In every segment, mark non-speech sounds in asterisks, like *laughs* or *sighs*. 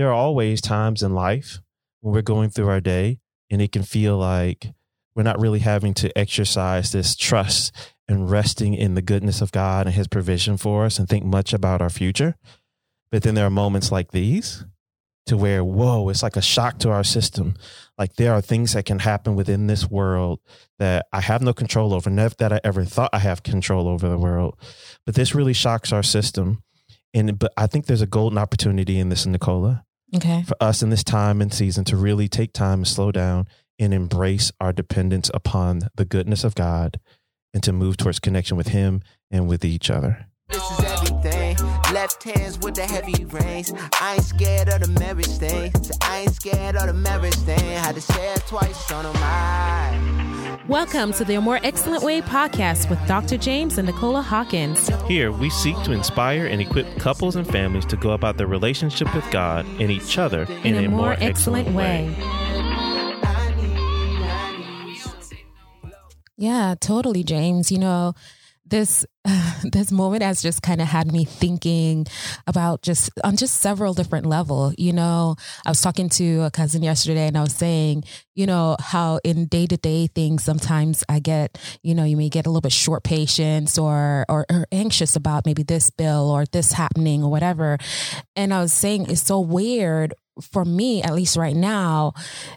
there are always times in life when we're going through our day and it can feel like we're not really having to exercise this trust and resting in the goodness of God and his provision for us and think much about our future. But then there are moments like these to where, whoa, it's like a shock to our system. Like there are things that can happen within this world that I have no control over, never that I ever thought I have control over the world. But this really shocks our system. And but I think there's a golden opportunity in this, Nicola, Okay. for us in this time and season to really take time and slow down and embrace our dependence upon the goodness of God and to move towards connection with Him and with each other. This is everything. Left hands with the heavy reins. I ain't scared of the marriage thing. So I ain't scared of the marriage thing. Had to say it twice on my. Welcome to the A More Excellent Way podcast with Dr. James and Nicola Hawkins. Here, we seek to inspire and equip couples and families to go about their relationship with God and each other in, In a more excellent way. Yeah, totally, James. You know, this *sighs* this moment has just kind of had me thinking about just on just several different level. You know, I was talking to a cousin yesterday, and I was saying, you know, how in day to day things sometimes I get, you know, you may get a little bit short patience or, or or anxious about maybe this bill or this happening or whatever. And I was saying it's so weird for me, at least right now,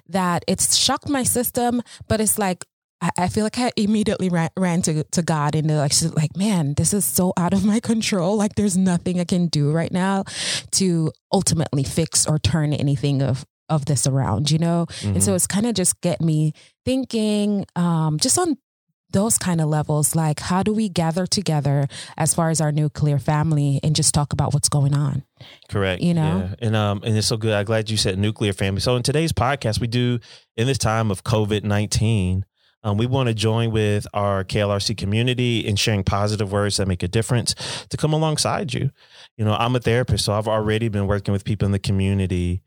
that it's shocked my system, but it's like I, I feel like I immediately ran, ran to, to God and like, she's like, man, this is so *laughs* out of my control. Like there's nothing I can do right now to ultimately fix or turn anything of, of this around, you know? And so it's kind of just get me thinking, um, just on those kind of levels, like how do we gather together as far as our nuclear family and just talk about what's going on? Correct. You know? Yeah. And um and it's so good. I'm glad you said nuclear family. So in today's podcast, we do in this time of COVID nineteen, um, we want to join with our KLRC community in sharing positive words that make a difference to come alongside you. You know, I'm a therapist, so I've already been working with people in the community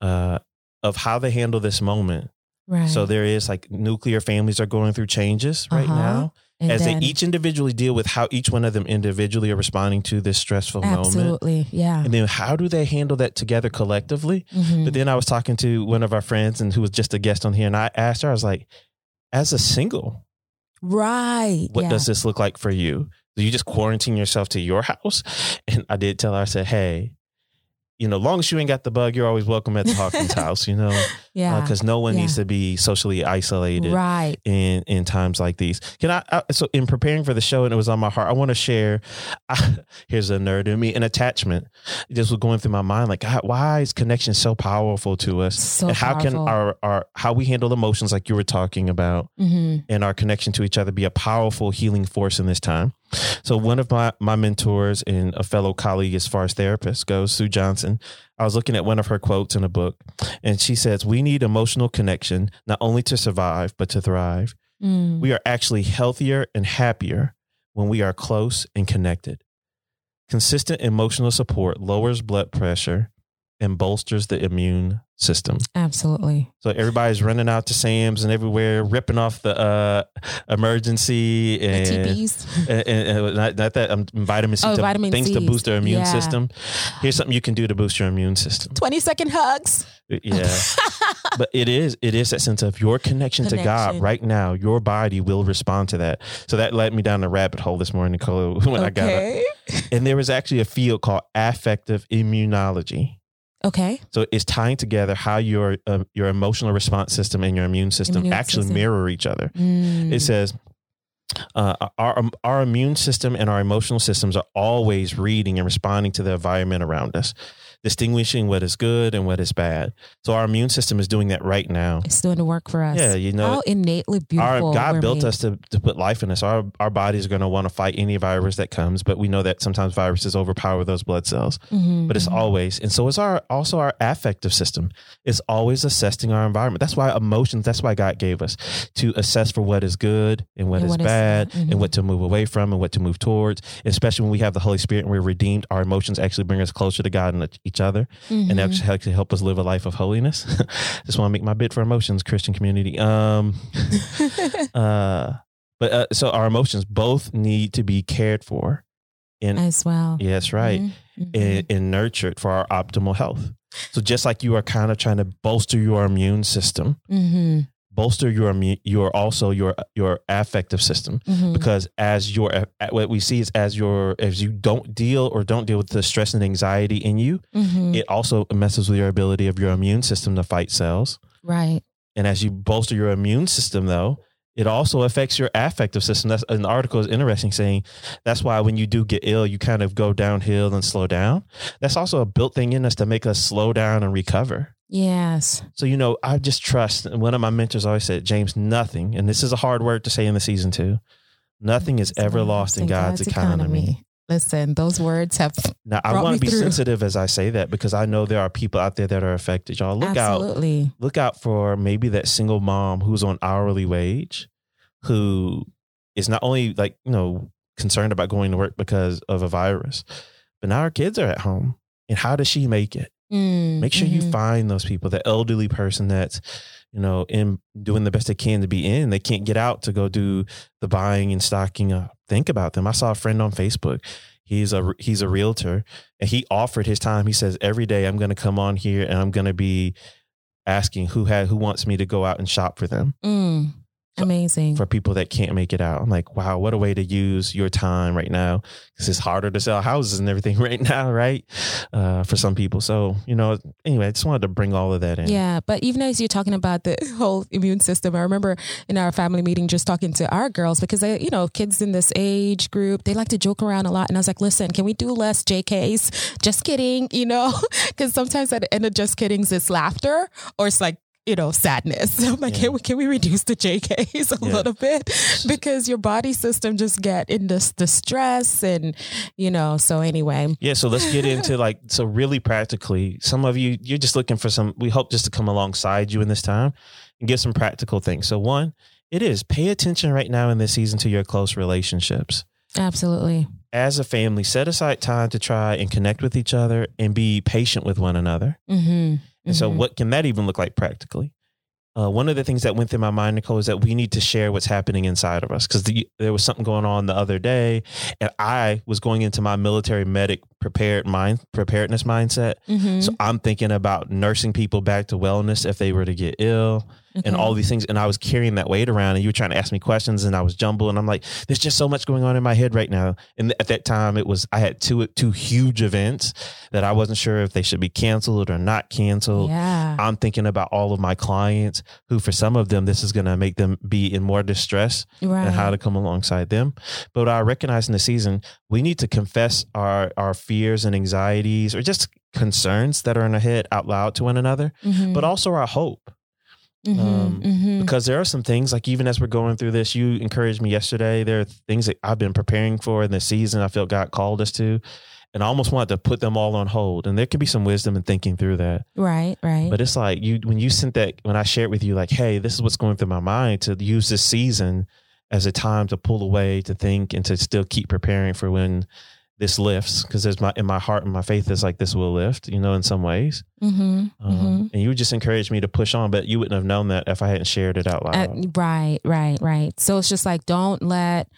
uh, of how they handle this moment. Right. So there is like nuclear families are going through changes right Uh-huh. now And as then- they each individually deal with how each one of them individually are responding to this stressful moment. Absolutely. Yeah. And then how do they handle that together collectively? Mhm. But then I was talking to one of our friends and who was just a guest on here, and I asked her, I was like, as a single, Right. what yeah. does this look like for you? Do you just quarantine yourself to your house? And I did tell her, I said, hey, you know, long as you ain't got the bug, you're always welcome at the Hawkins *laughs* house, you know, Yeah. because no one Yeah. needs to be socially isolated right. in in times like these. Can I, I so in preparing for the show and it was on my heart, I want to share *laughs* I, here's a nerd in me, an attachment. Just was going through my mind like God, why is connection so powerful to us? So and how can our our how we handle emotions like you were talking about hmm and our connection to each other be a powerful healing force in this time. So one of my my mentors and a fellow colleague as far as therapists goes, Sue Johnson, I was looking at one of her quotes in a book and she says, "We need emotional connection not only to survive but to thrive. Mm. We are actually healthier and happier when we are close and connected. Consistent emotional support lowers blood pressure and bolsters the immune system. Absolutely. So everybody's running out to Sam's and everywhere, ripping off the uh, emergency and, TPs. and, and- and not, not that um, vitamin C, Oh, to, vitamin things to boost their immune Yeah. system. Here's something you can do to boost your immune system. 20 second hugs. Yeah, *laughs* but it is it is that sense of your connection, to God right now. Your body will respond to that. So that led me down the rabbit hole this morning, Nicole, *laughs* when I got up. And there was actually a field called affective immunology. Okay. So it's tying together how your uh, your emotional response system and your immune system Immune actually system. mirror each other. Mm. It says uh, our our immune system and our emotional systems are always reading and responding to the environment around us, distinguishing what is good and what is bad. So our immune system is doing that right now. it's doing the work for us. Yeah, you know, How innately beautiful. Our. God built made. us to, to put life in us. Our our bodies are going to want to fight any virus that comes, but we know that sometimes viruses overpower those blood cells. Mhm, But it's always, and so is our also our affective system. It's always assessing our environment. That's why emotions. That's why God gave us to assess for what is good and what And is what is bad, not. Mhm. and what to move away from and what to move towards. Especially when we have the Holy Spirit and we're redeemed, our emotions actually bring us closer to God and each other and Mhm. actually actually help us live a life of holiness. *laughs* Just want to make my bid for emotions, Christian community. Um, *laughs* uh, but uh, so our emotions both need to be cared for, and as well. yes, right, Mhm, mhm. and, and nurtured for our optimal health. So just like you are kind of trying to bolster your immune system, Mm-hmm. Bolster your immu- your also your your affective system Mm-hmm. because as your what we see is as your as you don't deal or don't deal with the stress and anxiety in you, Mm-hmm. it also messes with your ability of your immune system to fight cells. right. And as you bolster your immune system, though, it also affects your affective system. That's an article is interesting saying that's why when you do get ill, you kind of go downhill and slow down. That's also a built thing in us to make us slow down and recover. Yes. So, you know, I just trust. And one of my mentors always said, James, nothing, and this is a hard word to say in the season two, nothing is ever lost in God's, economy. Listen, those words have Now, I want to be through. sensitive as I say that because I know there are people out there that are affected. Y'all look out look out for maybe that single mom who's on hourly wage who is not only like you know concerned about going to work because of a virus but now her kids are at home and how does she make it Mm, make sure you mhm. find those people the elderly person that's you know in doing the best they can to be in. They can't get out to go do the buying and stocking up. Think about them. I saw a friend on facebook. He's a he's a realtor and he offered his time. He says every day i'm going to come on here and i'm going to be asking who had who wants me to go out and shop for them. Mm, amazing. for people that can't make it out i'm like wow what a way to use your time right now because it's harder to sell houses and everything *laughs* right now right uh, for some people so you know anyway i just wanted to bring all of that in Yeah, but even as you're talking about the *laughs* whole immune system, I remember in our family meeting just talking to our girls because they, you know, kids in this age group, they like to joke around a lot. And I was like, listen, can we do less JKs? Just kidding, you know, *laughs* because sometimes at the end of just kiddings, it's laughter or it's like, you know, sadness. *laughs* I'm like, Yeah. can, we, can we reduce the JKs *laughs* a Yeah. little bit? Because your body system just get in this the stress and, you know, so anyway. Yeah, so let's get into *laughs* like so really practically. Some of you you're just looking for some we hope just to come alongside you in this time and give some practical things. So one, it is pay attention right now in this season to your close relationships. Absolutely. As a family, set aside time to try and connect with each other and be patient with one another. Mm-hmm. And so, what can that even look like practically? Uh, one of the things that went through my mind, Nicole, is that we need to share what's happening inside of us because the, there was something going on the other day, and I was going into my military medic prepared mind preparedness mindset. Mm-hmm. So I'm thinking about nursing people back to wellness if they were to get ill and all these things. And I was carrying that weight around and you were trying to ask me questions and I was jumbled. And I'm like, there's just so much going on in my head right now. And at that time it was, I had two, two huge events that I wasn't sure if they should be canceled or not canceled. Yeah. I'm thinking about all of my clients who, for some of them, this is going to make them be in more distress right. and how to come alongside them. But I recognize in the season, we need to confess our, our fears and anxieties or just concerns that are in our head out loud to one another, Mhm. but also our hope. Mhm, um, mhm. Because there are some things, like even as we're going through this, you encouraged me yesterday. There are things that I've been preparing for in the season. I felt God called us to. And I almost wanted to put them all on hold. And there could be some wisdom in thinking through that. right, right. But it's like you when you sent that when I shared with you, like, hey, this is what's going through my mind to use this season as a time to pull away, to think, and to still keep preparing for when this lifts. Because there's my in my heart and my faith is like this will lift, you know, in some ways. mm-hmm, Um, And you just encouraged me to push on, but you wouldn't have known that if I hadn't shared it out loud. Uh, right, right, right. So it's just like don't let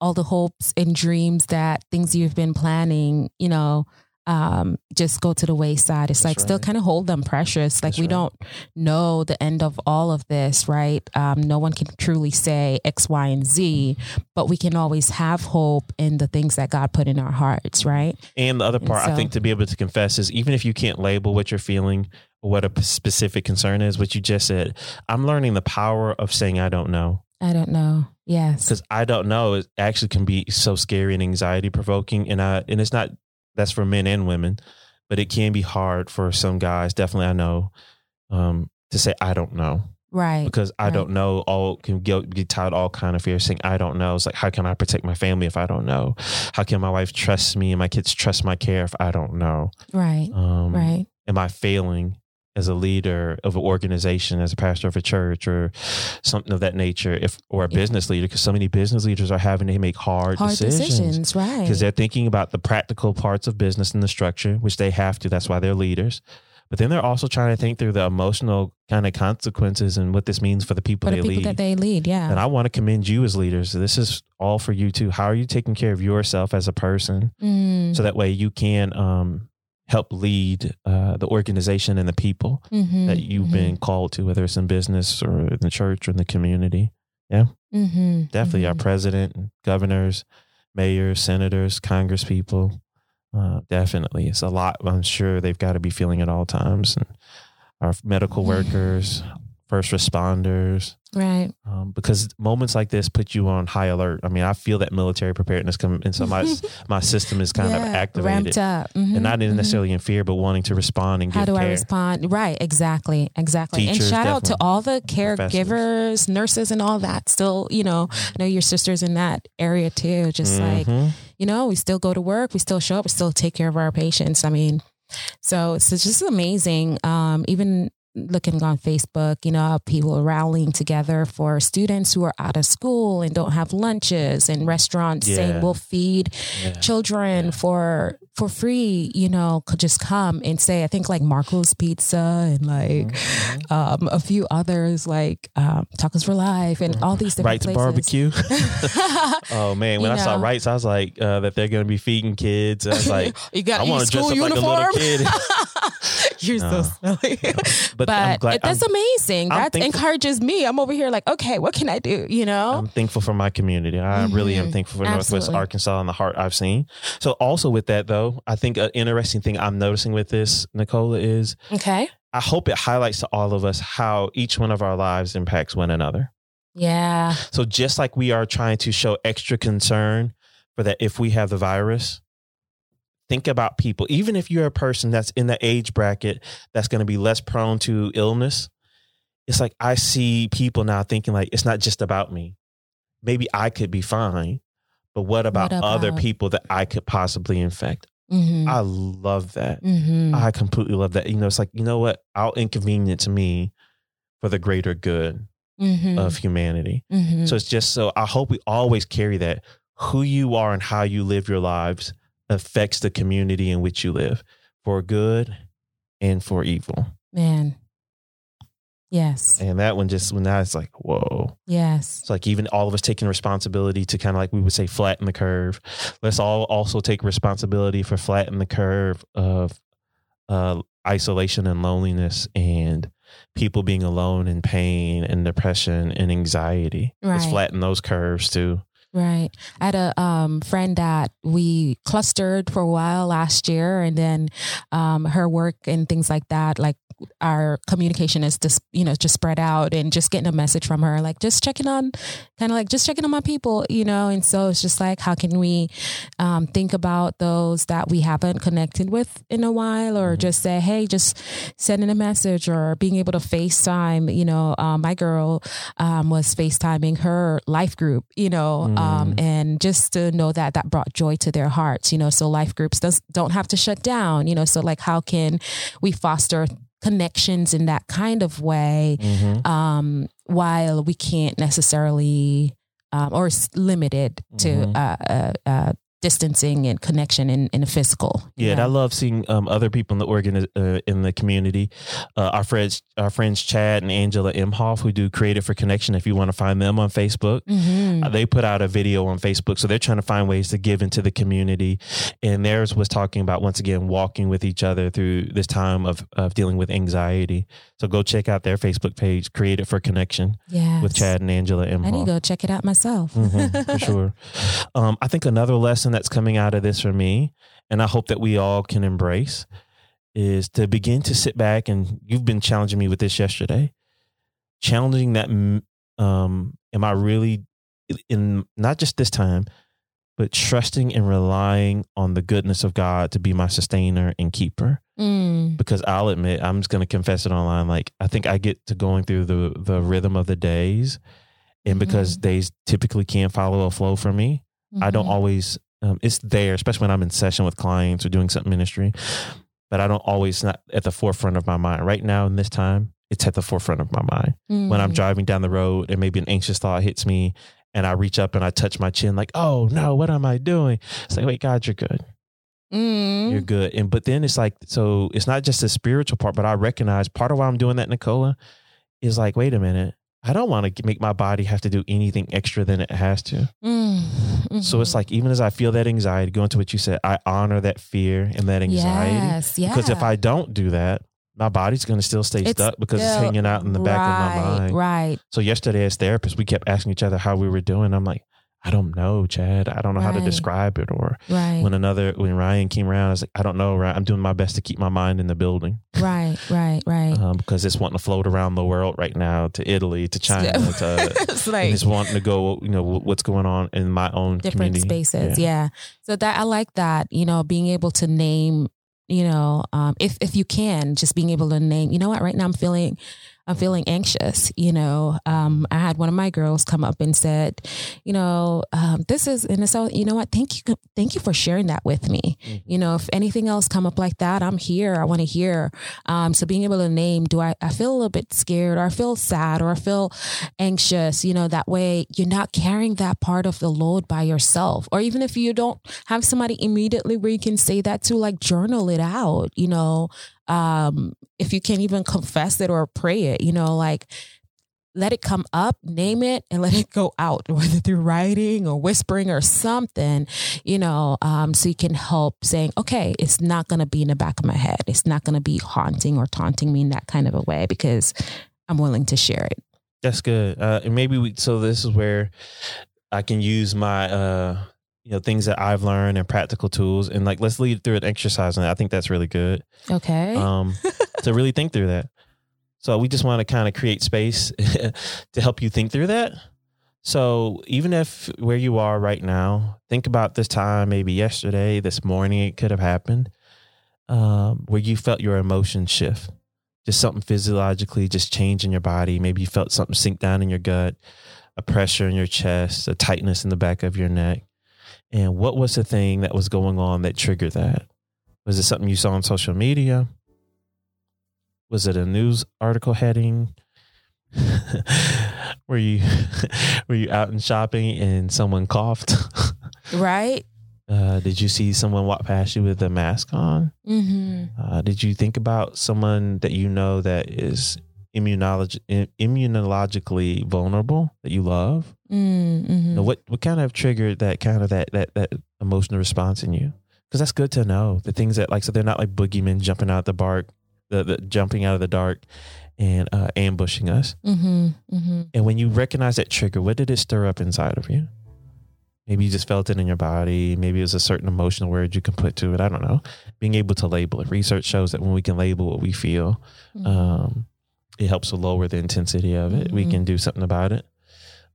all the hopes and dreams that things you've been planning, you know, um, just go to the wayside. It's That's like still kind of hold them precious. Like That's we right. don't know the end of all of this, right? Um, no one can truly say X, Y, and Z, but we can always have hope in the things that God put in our hearts, right? And the other part I think to be able to confess is even if you can't label what you're feeling what a specific concern is, what you just said, I'm learning the power of saying I don't know. I don't know. Yes. because I don't know. It actually can be so scary and anxiety provoking, and I and it's not that's for men and women, but it can be hard for some guys. Definitely, I know um, to say I don't know Right. because I Right. don't know. All can get, get tied all kind of fear saying I don't know. It's like how can I protect my family if I don't know? How can my wife trust me and my kids trust my care if I don't know? Right. Um, Right. Am I failing? As a leader of an organization, as a pastor of a church, or something of that nature, if or a Yeah. business leader, because so many business leaders are having to make hard, Hard decisions decisions, right. because they're thinking about the practical parts of business and the structure, which they have to. That's why they're leaders. But then they're also trying to think through the emotional kind of consequences and what this means for the people for they the people lead. that they lead, yeah. and I want to commend you as leaders. This is all for you too. How are you taking care of yourself as a person Mm, so that way you can um, help lead uh, the organization and the people Mhm, that you've mhm, been called to, whether it's in business or in the church or in the community. mhm, Definitely our mhm. president, governors, mayors, senators, congresspeople. Uh, definitely. It's a lot. I'm sure they've got to be feeling at all times. And our medical workers, first responders, right. um, because moments like this put you on high alert. I mean, I feel that military preparedness come, and so my *laughs* my system is kind of activated, ramped up, Mhm, and not mhm. necessarily in fear, but wanting to respond and. How do I respond? Right, exactly, exactly. Teachers, and shout out to all the caregivers, nurses, and all that. Still, you know, I know your sisters in that area too. Just like Mhm. you know, we still go to work, we still show up, we still take care of our patients. I mean, so it's just amazing. Um, even looking on Facebook, you know, how people are rallying together for students who are out of school and don't have lunches, and restaurants Yeah. saying we'll feed Yeah. children Yeah. for for free. You know, could just come and say. I think like Marco's Pizza and like Mhm. um, a few others like um, Tacos for Life and all these different Right to places. barbecue. *laughs* *laughs* oh man, when You I saw know. rights, I was like uh, that they're going to be feeding kids. I was *laughs* like, you got I want to dress school up uniform. like a little kid. *laughs* You're No. so silly. *laughs* But, glad. it, that's I'm, amazing. I'm that thankful- encourages me. I'm over here like, okay, what can I do? You know? I'm thankful for my community. I really am Mhm. thankful for Northwest Arkansas and the heart I've seen. So, also with that though, I think an interesting thing I'm noticing with this, Nicola, is okay. I hope it highlights to all of us how each one of our lives impacts one another. Yeah. So, just like we are trying to show extra concern for that, if we have the virus, think about people. Even if you're a person that's in the age bracket that's going to be less prone to illness, it's like I see people now thinking like it's not just about me. Maybe I could be fine, but what about, other about- people that I could possibly infect? Mm-hmm. I love that. mm-hmm. I completely love that. You know, it's like you know what? I'll inconvenience me for the greater good mm-hmm. of humanity. mm-hmm. So it's just so I hope we always carry that. Who you are and how you live your lives affects the community in which you live for good and for evil. Man. Yes. And that one just when that is like, whoa. Yes. It's like even all of us taking responsibility to kind of like we would say flatten the curve. Let's all also take responsibility for flatten the curve of uh, isolation and loneliness and people being alone in pain and depression and anxiety. Let's flatten those curves too. Right. I had a um, friend that we clustered for a while last year, and then um, her work and things like that, like our communication is just, you know, just spread out and just getting a message from her, like just checking on, kind of like just checking on my people, you know. And so it's just like, how can we um, think about those that we haven't connected with in a while, or Mhm. just say, hey, just sending a message or being able to FaceTime, you know, um, my girl um, was FaceTiming her life group, you know, um, Mm. and just to know that that brought joy to their hearts, you know, so life groups does, don't have to shut down, you know, so like how can we foster connections in that kind of way Mm-hmm. um, while we can't necessarily um, or it's limited to Mhm. uh, uh, uh, distancing and connection in, in a physical. Yeah, and I love seeing um, other people in the organ uh, in the community. Uh, our friends, our friends Chad and Angela Imhoff, who do Creative for Connection. If you want to find them on Facebook, Mhm. uh, they put out a video on Facebook, so they're trying to find ways to give into the community. And theirs was talking about once again walking with each other through this time of of dealing with anxiety. So go check out their Facebook page, Creative for Connection, yes. with Chad and Angela Imhoff. I need to go check it out myself. Mhm, for sure. *laughs* Um, I think another lesson that's coming out of this for me, and I hope that we all can embrace, is to begin to sit back and you've been challenging me with this yesterday, challenging that. mm, Um, am I really in not just this time, but trusting and relying on the goodness of God to be my sustainer and keeper? Mm. because I'll admit I'm just going to confess it online. Like I think I get to going through the the rhythm of the days, and because days typically can't follow a flow for me, I don't Mhm. always. Um, it's there, especially when I'm in session with clients or doing something ministry, but I don't always not at the forefront of my mind. Right now in this time, it's at the forefront of my mind. When I'm Mm. driving down the road and maybe an anxious thought hits me, and I reach up and I touch my chin, like, oh no, what am I doing? It's like, wait, God, you're good Mm. you're good. And but then it's like so it's not just the spiritual part, but I recognize part of why I'm doing that, Nicola, is like, wait a minute. I don't want to make my body have to do anything extra than it has to. Mm, So it's mhm. like even as I feel that anxiety, going to what you said, I honor that fear and that anxiety. Yes, yeah. Because if I don't do that, my body's going to still stay It's stuck because it's hanging out in the back of my mind. Right. So yesterday, as therapists, we kept asking each other how we were doing. I'm like, I don't know, Chad. I don't know how to describe it. Or Right. when another when Ryan came around, I was like, I don't know. Ryan. I'm doing my best to keep my mind in the building right. Right. Right. um, because it's wanting to float around the world right now to Italy, to China, to *laughs* it's and like it's wanting to go. You know what's going on in my own different community. spaces. Yeah. So that I like that, you know, being able to name, you know, um, if if you can, just being able to name, you know what, right now I'm feeling I'm feeling anxious, you know. Um, I had one of my girls come up and said, you know, um, this is and so you know what, thank you thank you for sharing that with me. Mhm. You know, if anything else come up like that, I'm here. I want to hear. Um, so being able to name, do I, I feel a little bit scared or I feel sad or I feel anxious, you know, that way you're not carrying that part of the load by yourself. Or even if you don't have somebody immediately where you can say that to, like journal it out, you know, um, if you can't even confess it or pray it, you know, like let it come up, name it, and let it go out, *laughs* whether through writing or whispering or something, you know, um, so you can help saying, okay, it's not going to be in the back of my head. It's not going to be haunting or taunting me in that kind of a way because I'm willing to share it. That's good. Uh, and maybe we. So this is where I can use my, uh, you know, things that I've learned and practical tools, and like let's lead through an exercise, and I think that's really good. Okay. Um, *laughs* to really think through that. So we just want to kind of create space *laughs* to help you think through that. So even if where you are right now, think about this time, maybe yesterday, this morning, it could have happened, um, where you felt your emotions shift, just something physiologically just change in your body. Maybe you felt something sink down in your gut, a pressure in your chest, a tightness in the back of your neck. And what was the thing that was going on that triggered that? Was it something you saw on social media? Was it a news article heading? *laughs* were you *laughs* were you out and shopping and someone coughed? *laughs* right. Uh, did you see someone walk past you with a mask on? Mm-hmm. Uh, did you think about someone that you know that is immunolog- immunologically vulnerable that you love? Mm-hmm. You know, what what kind of triggered that kind of that that that emotional response in you? Because that's good to know the things that like so they're not like boogeymen jumping out the dark, the, the jumping out of the dark and uh, ambushing us. Mm-hmm. Mm-hmm. And when you recognize that trigger, what did it stir up inside of you? Maybe you just felt it in your body. Maybe it was a certain emotional word you can put to it. I don't know. Being able to label it. Research shows that when we can label what we feel, Mm-hmm. um, it helps to lower the intensity of it. We Mhm. can do something about it.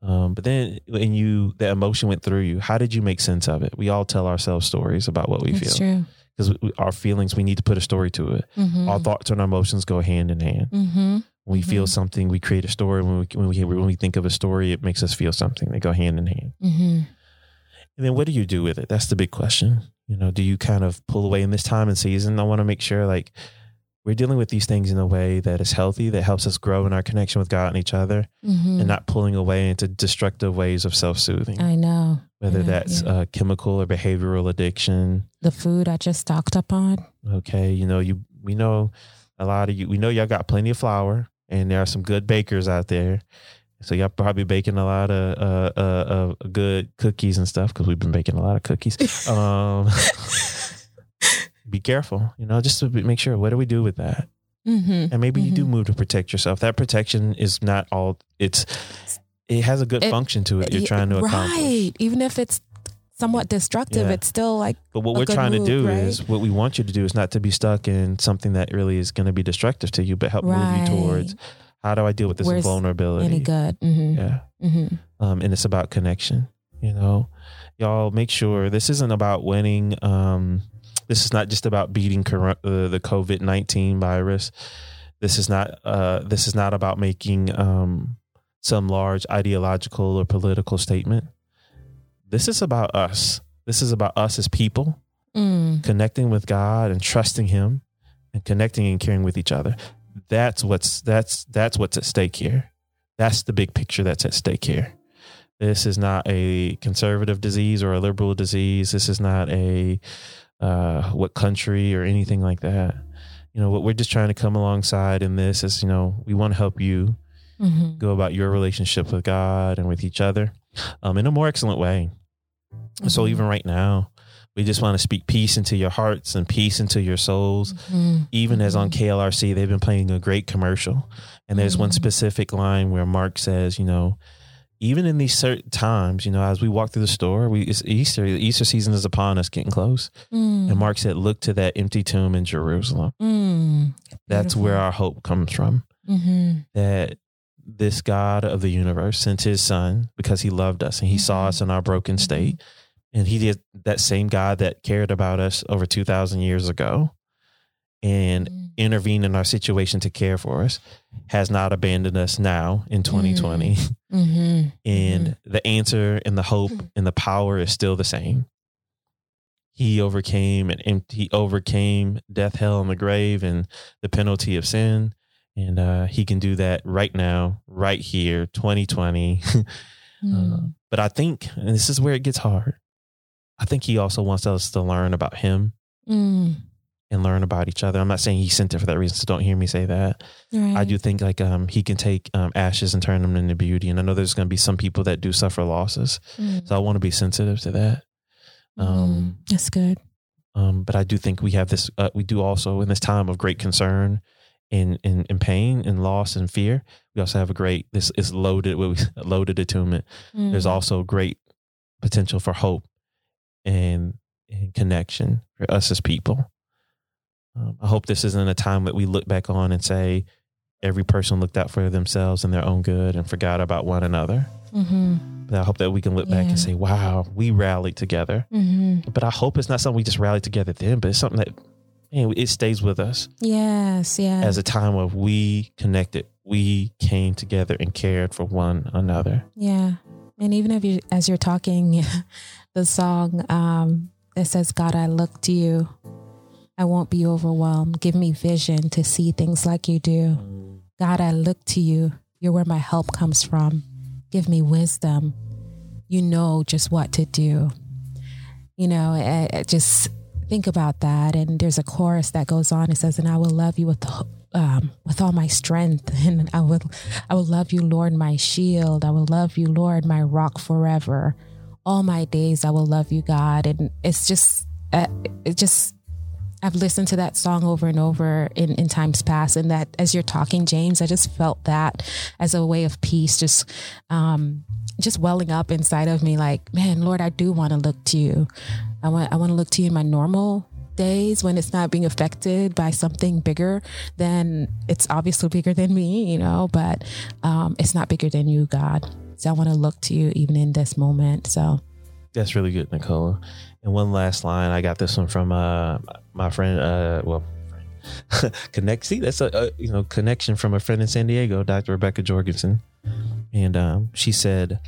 Um, but then when you, the emotion went through you, how did you make sense of it? We all tell ourselves stories about what we That's feel true. because our feelings, we need to put a story to it. Mm-hmm. Our thoughts and our emotions go hand in hand. mm-hmm. When we feel Mhm. something, we create a story. When we, when we when we think of a story, it makes us feel something. They go hand in hand. Mm-hmm. And then what do you do with it? That's the big question. You know, do you kind of pull away in this time and season? I want to make sure like we're dealing with these things in a way that is healthy, that helps us grow in our connection with God and each other, Mm-hmm. and not pulling away into destructive ways of self-soothing. I know. Whether yeah, that's yeah. uh, chemical or behavioral addiction. The food I just stocked up on. Okay, you know, you we know a lot of you. We know y'all got plenty of flour, and there are some good bakers out there. So y'all probably baking a lot of uh, uh, uh, good cookies and stuff because we've been baking a lot of cookies. *laughs* Um, *laughs* be careful, you know, just to be- make sure. What do we do with that? Mm-hmm. And maybe you do Mhm. move to protect yourself. That protection is not all. It's it has a good It- function to it. You're trying to accomplish. Right. Even if it's somewhat destructive, Yeah. it's still like But what we're trying move, to do right? is what we want you to do is not to be stuck in something that really is going to be destructive to you, but help move you towards how do I deal with this Where's vulnerability? any good. Mm-hmm. Yeah. Mm-hmm. Um, and it's about connection. You know, y'all make sure this isn't about winning. Um, this is not just about beating cor- uh, the COVID nineteen virus. This is not. Uh, this is not about making um, some large ideological or political statement. This is about us. This is about us as people Mm. connecting with God and trusting Him, and connecting and caring with each other. That's what's that's that's what's at stake here. That's the big picture that's at stake here. This is not a conservative disease or a liberal disease. This is not a uh, what country or anything like that. You know what we're just trying to come alongside in this is you know we want to help you Mhm. go about your relationship with God and with each other um, in a more excellent way. So Mhm. even right now, we just want to speak peace into your hearts and peace into your souls. Mhm. Even as on Mhm. KLRC, they've been playing a great commercial. And there's one Mhm. specific line where Mark says, you know, even in these certain times, you know, as we walk through the store, we it's Easter, the Easter season is upon us, getting close. Mm. And Mark said, look to that empty tomb in Jerusalem. Mm. That's where our hope comes from. Mhm. That this God of the universe sent his son because he loved us and he saw Mhm. us in our broken state. And he did that same God that cared about us over 2,000 years ago and Mm. intervened in our situation to care for us has not abandoned us now in 2020. Mhm. *laughs* And the answer and the hope and the power is still the same. He overcame and he overcame death, hell, and the grave and the penalty of sin. And uh, he can do that right now, right here, 2020. *laughs* Mm. Uh, but I think, and this is where it gets hard, I think he also wants us to learn about him Mm. And learn about each other. I'm not saying he sent it for that reason, so don't hear me say that. Right. I do think like um, he can take um, ashes and turn them into beauty. And I know there's going to be some people that do suffer losses. Mm. So I want to be sensitive to that. Um, Mm. That's good. um, but I do think we have this, uh, we do also in this time of great concern and, and, and pain and loss and fear, we also have a great, this is loaded, we *laughs* loaded attunement. There's Mm. also great potential for hope and, and connection for us as people. Um, I hope this isn't a time that we look back on and say every person looked out for themselves and their own good and forgot about one another. Mhm. But I hope that we can look back and say, wow, we rallied together. Mhm. But I hope it's not something we just rallied together then, but it's something that man, it stays with us Yes. Yes. as a time of we connected, we came together and cared for one another. Yeah. And even if you, as you're talking, *laughs* the song um, that says, God, I look to you. I won't be overwhelmed. Give me vision to see things like you do. God, I look to you. You're where my help comes from. Give me wisdom. You know just what to do. You know, I, I just think about that. And there's a chorus that goes on. It says, "And I will love you with um, with all my strength, *laughs* and I will, I will love you, Lord, my shield. I will love you, Lord, my rock forever. All my days, I will love you, God." And it's just, uh, it just I've listened to that song over and over in, in times past. And that as you're talking, James, I just felt that as a way of peace, just, um, just welling up inside of me like, man, Lord, I do want to look to you. I want, I want to look to you in my normal days when it's not being affected by something bigger than it's obviously bigger than me, you know, but, um, it's not bigger than you, God. So I want to look to you even in this moment. So, That's really good, Nicola. And one last line, I got this one from uh, my friend. Uh, well, friend. *laughs* connect. See, that's a, a you know connection from a friend in San Diego, Dr. Rebecca Jorgensen, and um, she said,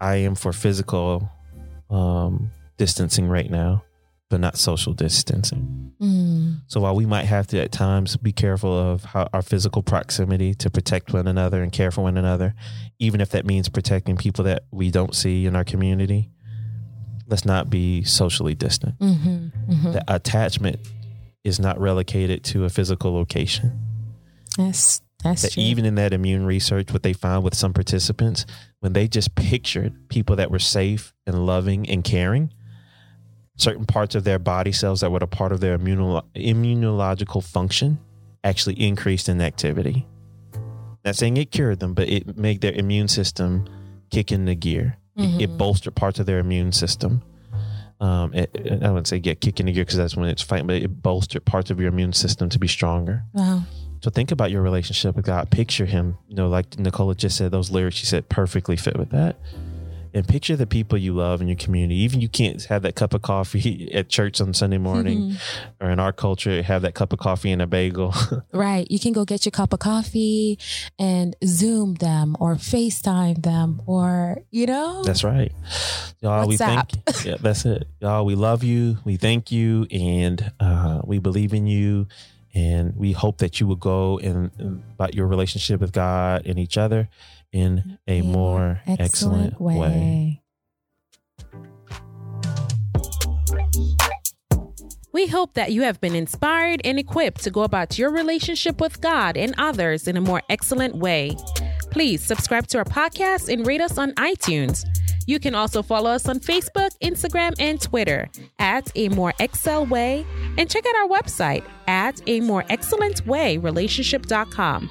"I am for physical um, distancing right now, but not social distancing." mm, So while we might have to at times be careful of how our physical proximity to protect one another and care for one another, even if that means protecting people that we don't see in our community, let's not be socially distant. hmm hmm The attachment is not relocated to a physical location. that's, that's That true. even in that immune research, what they found with some participants, when they just pictured people that were safe and loving and caring, certain parts of their body cells that were a part of their immuno- immunological function actually increased in activity. Not saying it cured them, but it made their immune system kick in the gear. It, it Mhm. bolstered parts of their immune system. Um, it, it- I wouldn't say get kick the gear because that's when it's fighting, but it bolstered parts of your immune system to be stronger. wow. So think about your relationship with God. Picture Him. You know, like Nicola just said, those lyrics she said perfectly fit with that. And picture the people you love in your community. Even you can't have that cup of coffee *laughs* at church on Sunday morning, *laughs* or in our culture, have that cup of coffee and a bagel. *laughs* Right. You can go get your cup of coffee and Zoom them or FaceTime them or, you know? that's right, y'all. We thank. Yeah, that's it, y'all. We love you. We thank you, and uh, we believe in you. And we hope that you will go and and about your relationship with God and each other in a In a more excellent, way. We hope that you have been inspired and equipped to go about your relationship with God and others in a more excellent way. Please subscribe to our podcast and rate us on iTunes. You can also follow us on Facebook, Instagram, and Twitter at A More Excel Way, and check out our website at A More Excellent Way Relationship.com.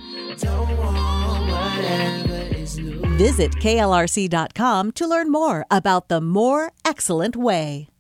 Visit klrc.com to learn more about the More Excellent Way.